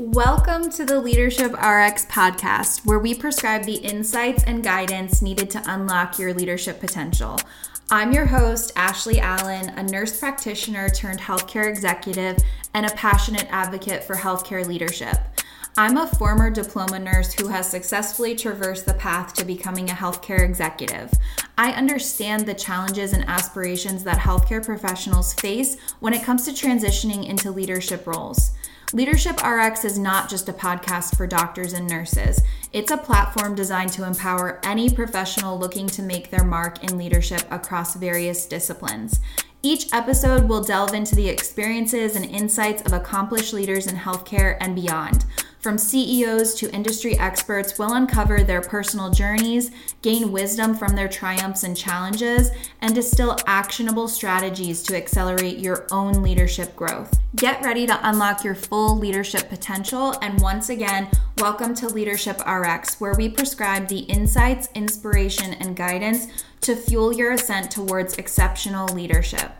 Welcome to the Leadership RX podcast, where we prescribe the insights and guidance needed to unlock your leadership potential. I'm your host, Ashley Allen, a nurse practitioner turned healthcare executive and a passionate advocate for healthcare leadership. I'm a former diploma nurse who has successfully traversed the path to becoming a healthcare executive. I understand the challenges and aspirations that healthcare professionals face when it comes to transitioning into leadership roles. Leadership RX is not just a podcast for doctors and nurses. It's a platform designed to empower any professional looking to make their mark in leadership across various disciplines. Each episode will delve into the experiences and insights of accomplished leaders in healthcare and beyond. From CEOs to industry experts, we'll uncover their personal journeys, gain wisdom from their triumphs and challenges, and distill actionable strategies to accelerate your own leadership growth. Get ready to unlock your full leadership potential. And once again, welcome to Leadership RX, where we prescribe the insights, inspiration, and guidance to fuel your ascent towards exceptional leadership.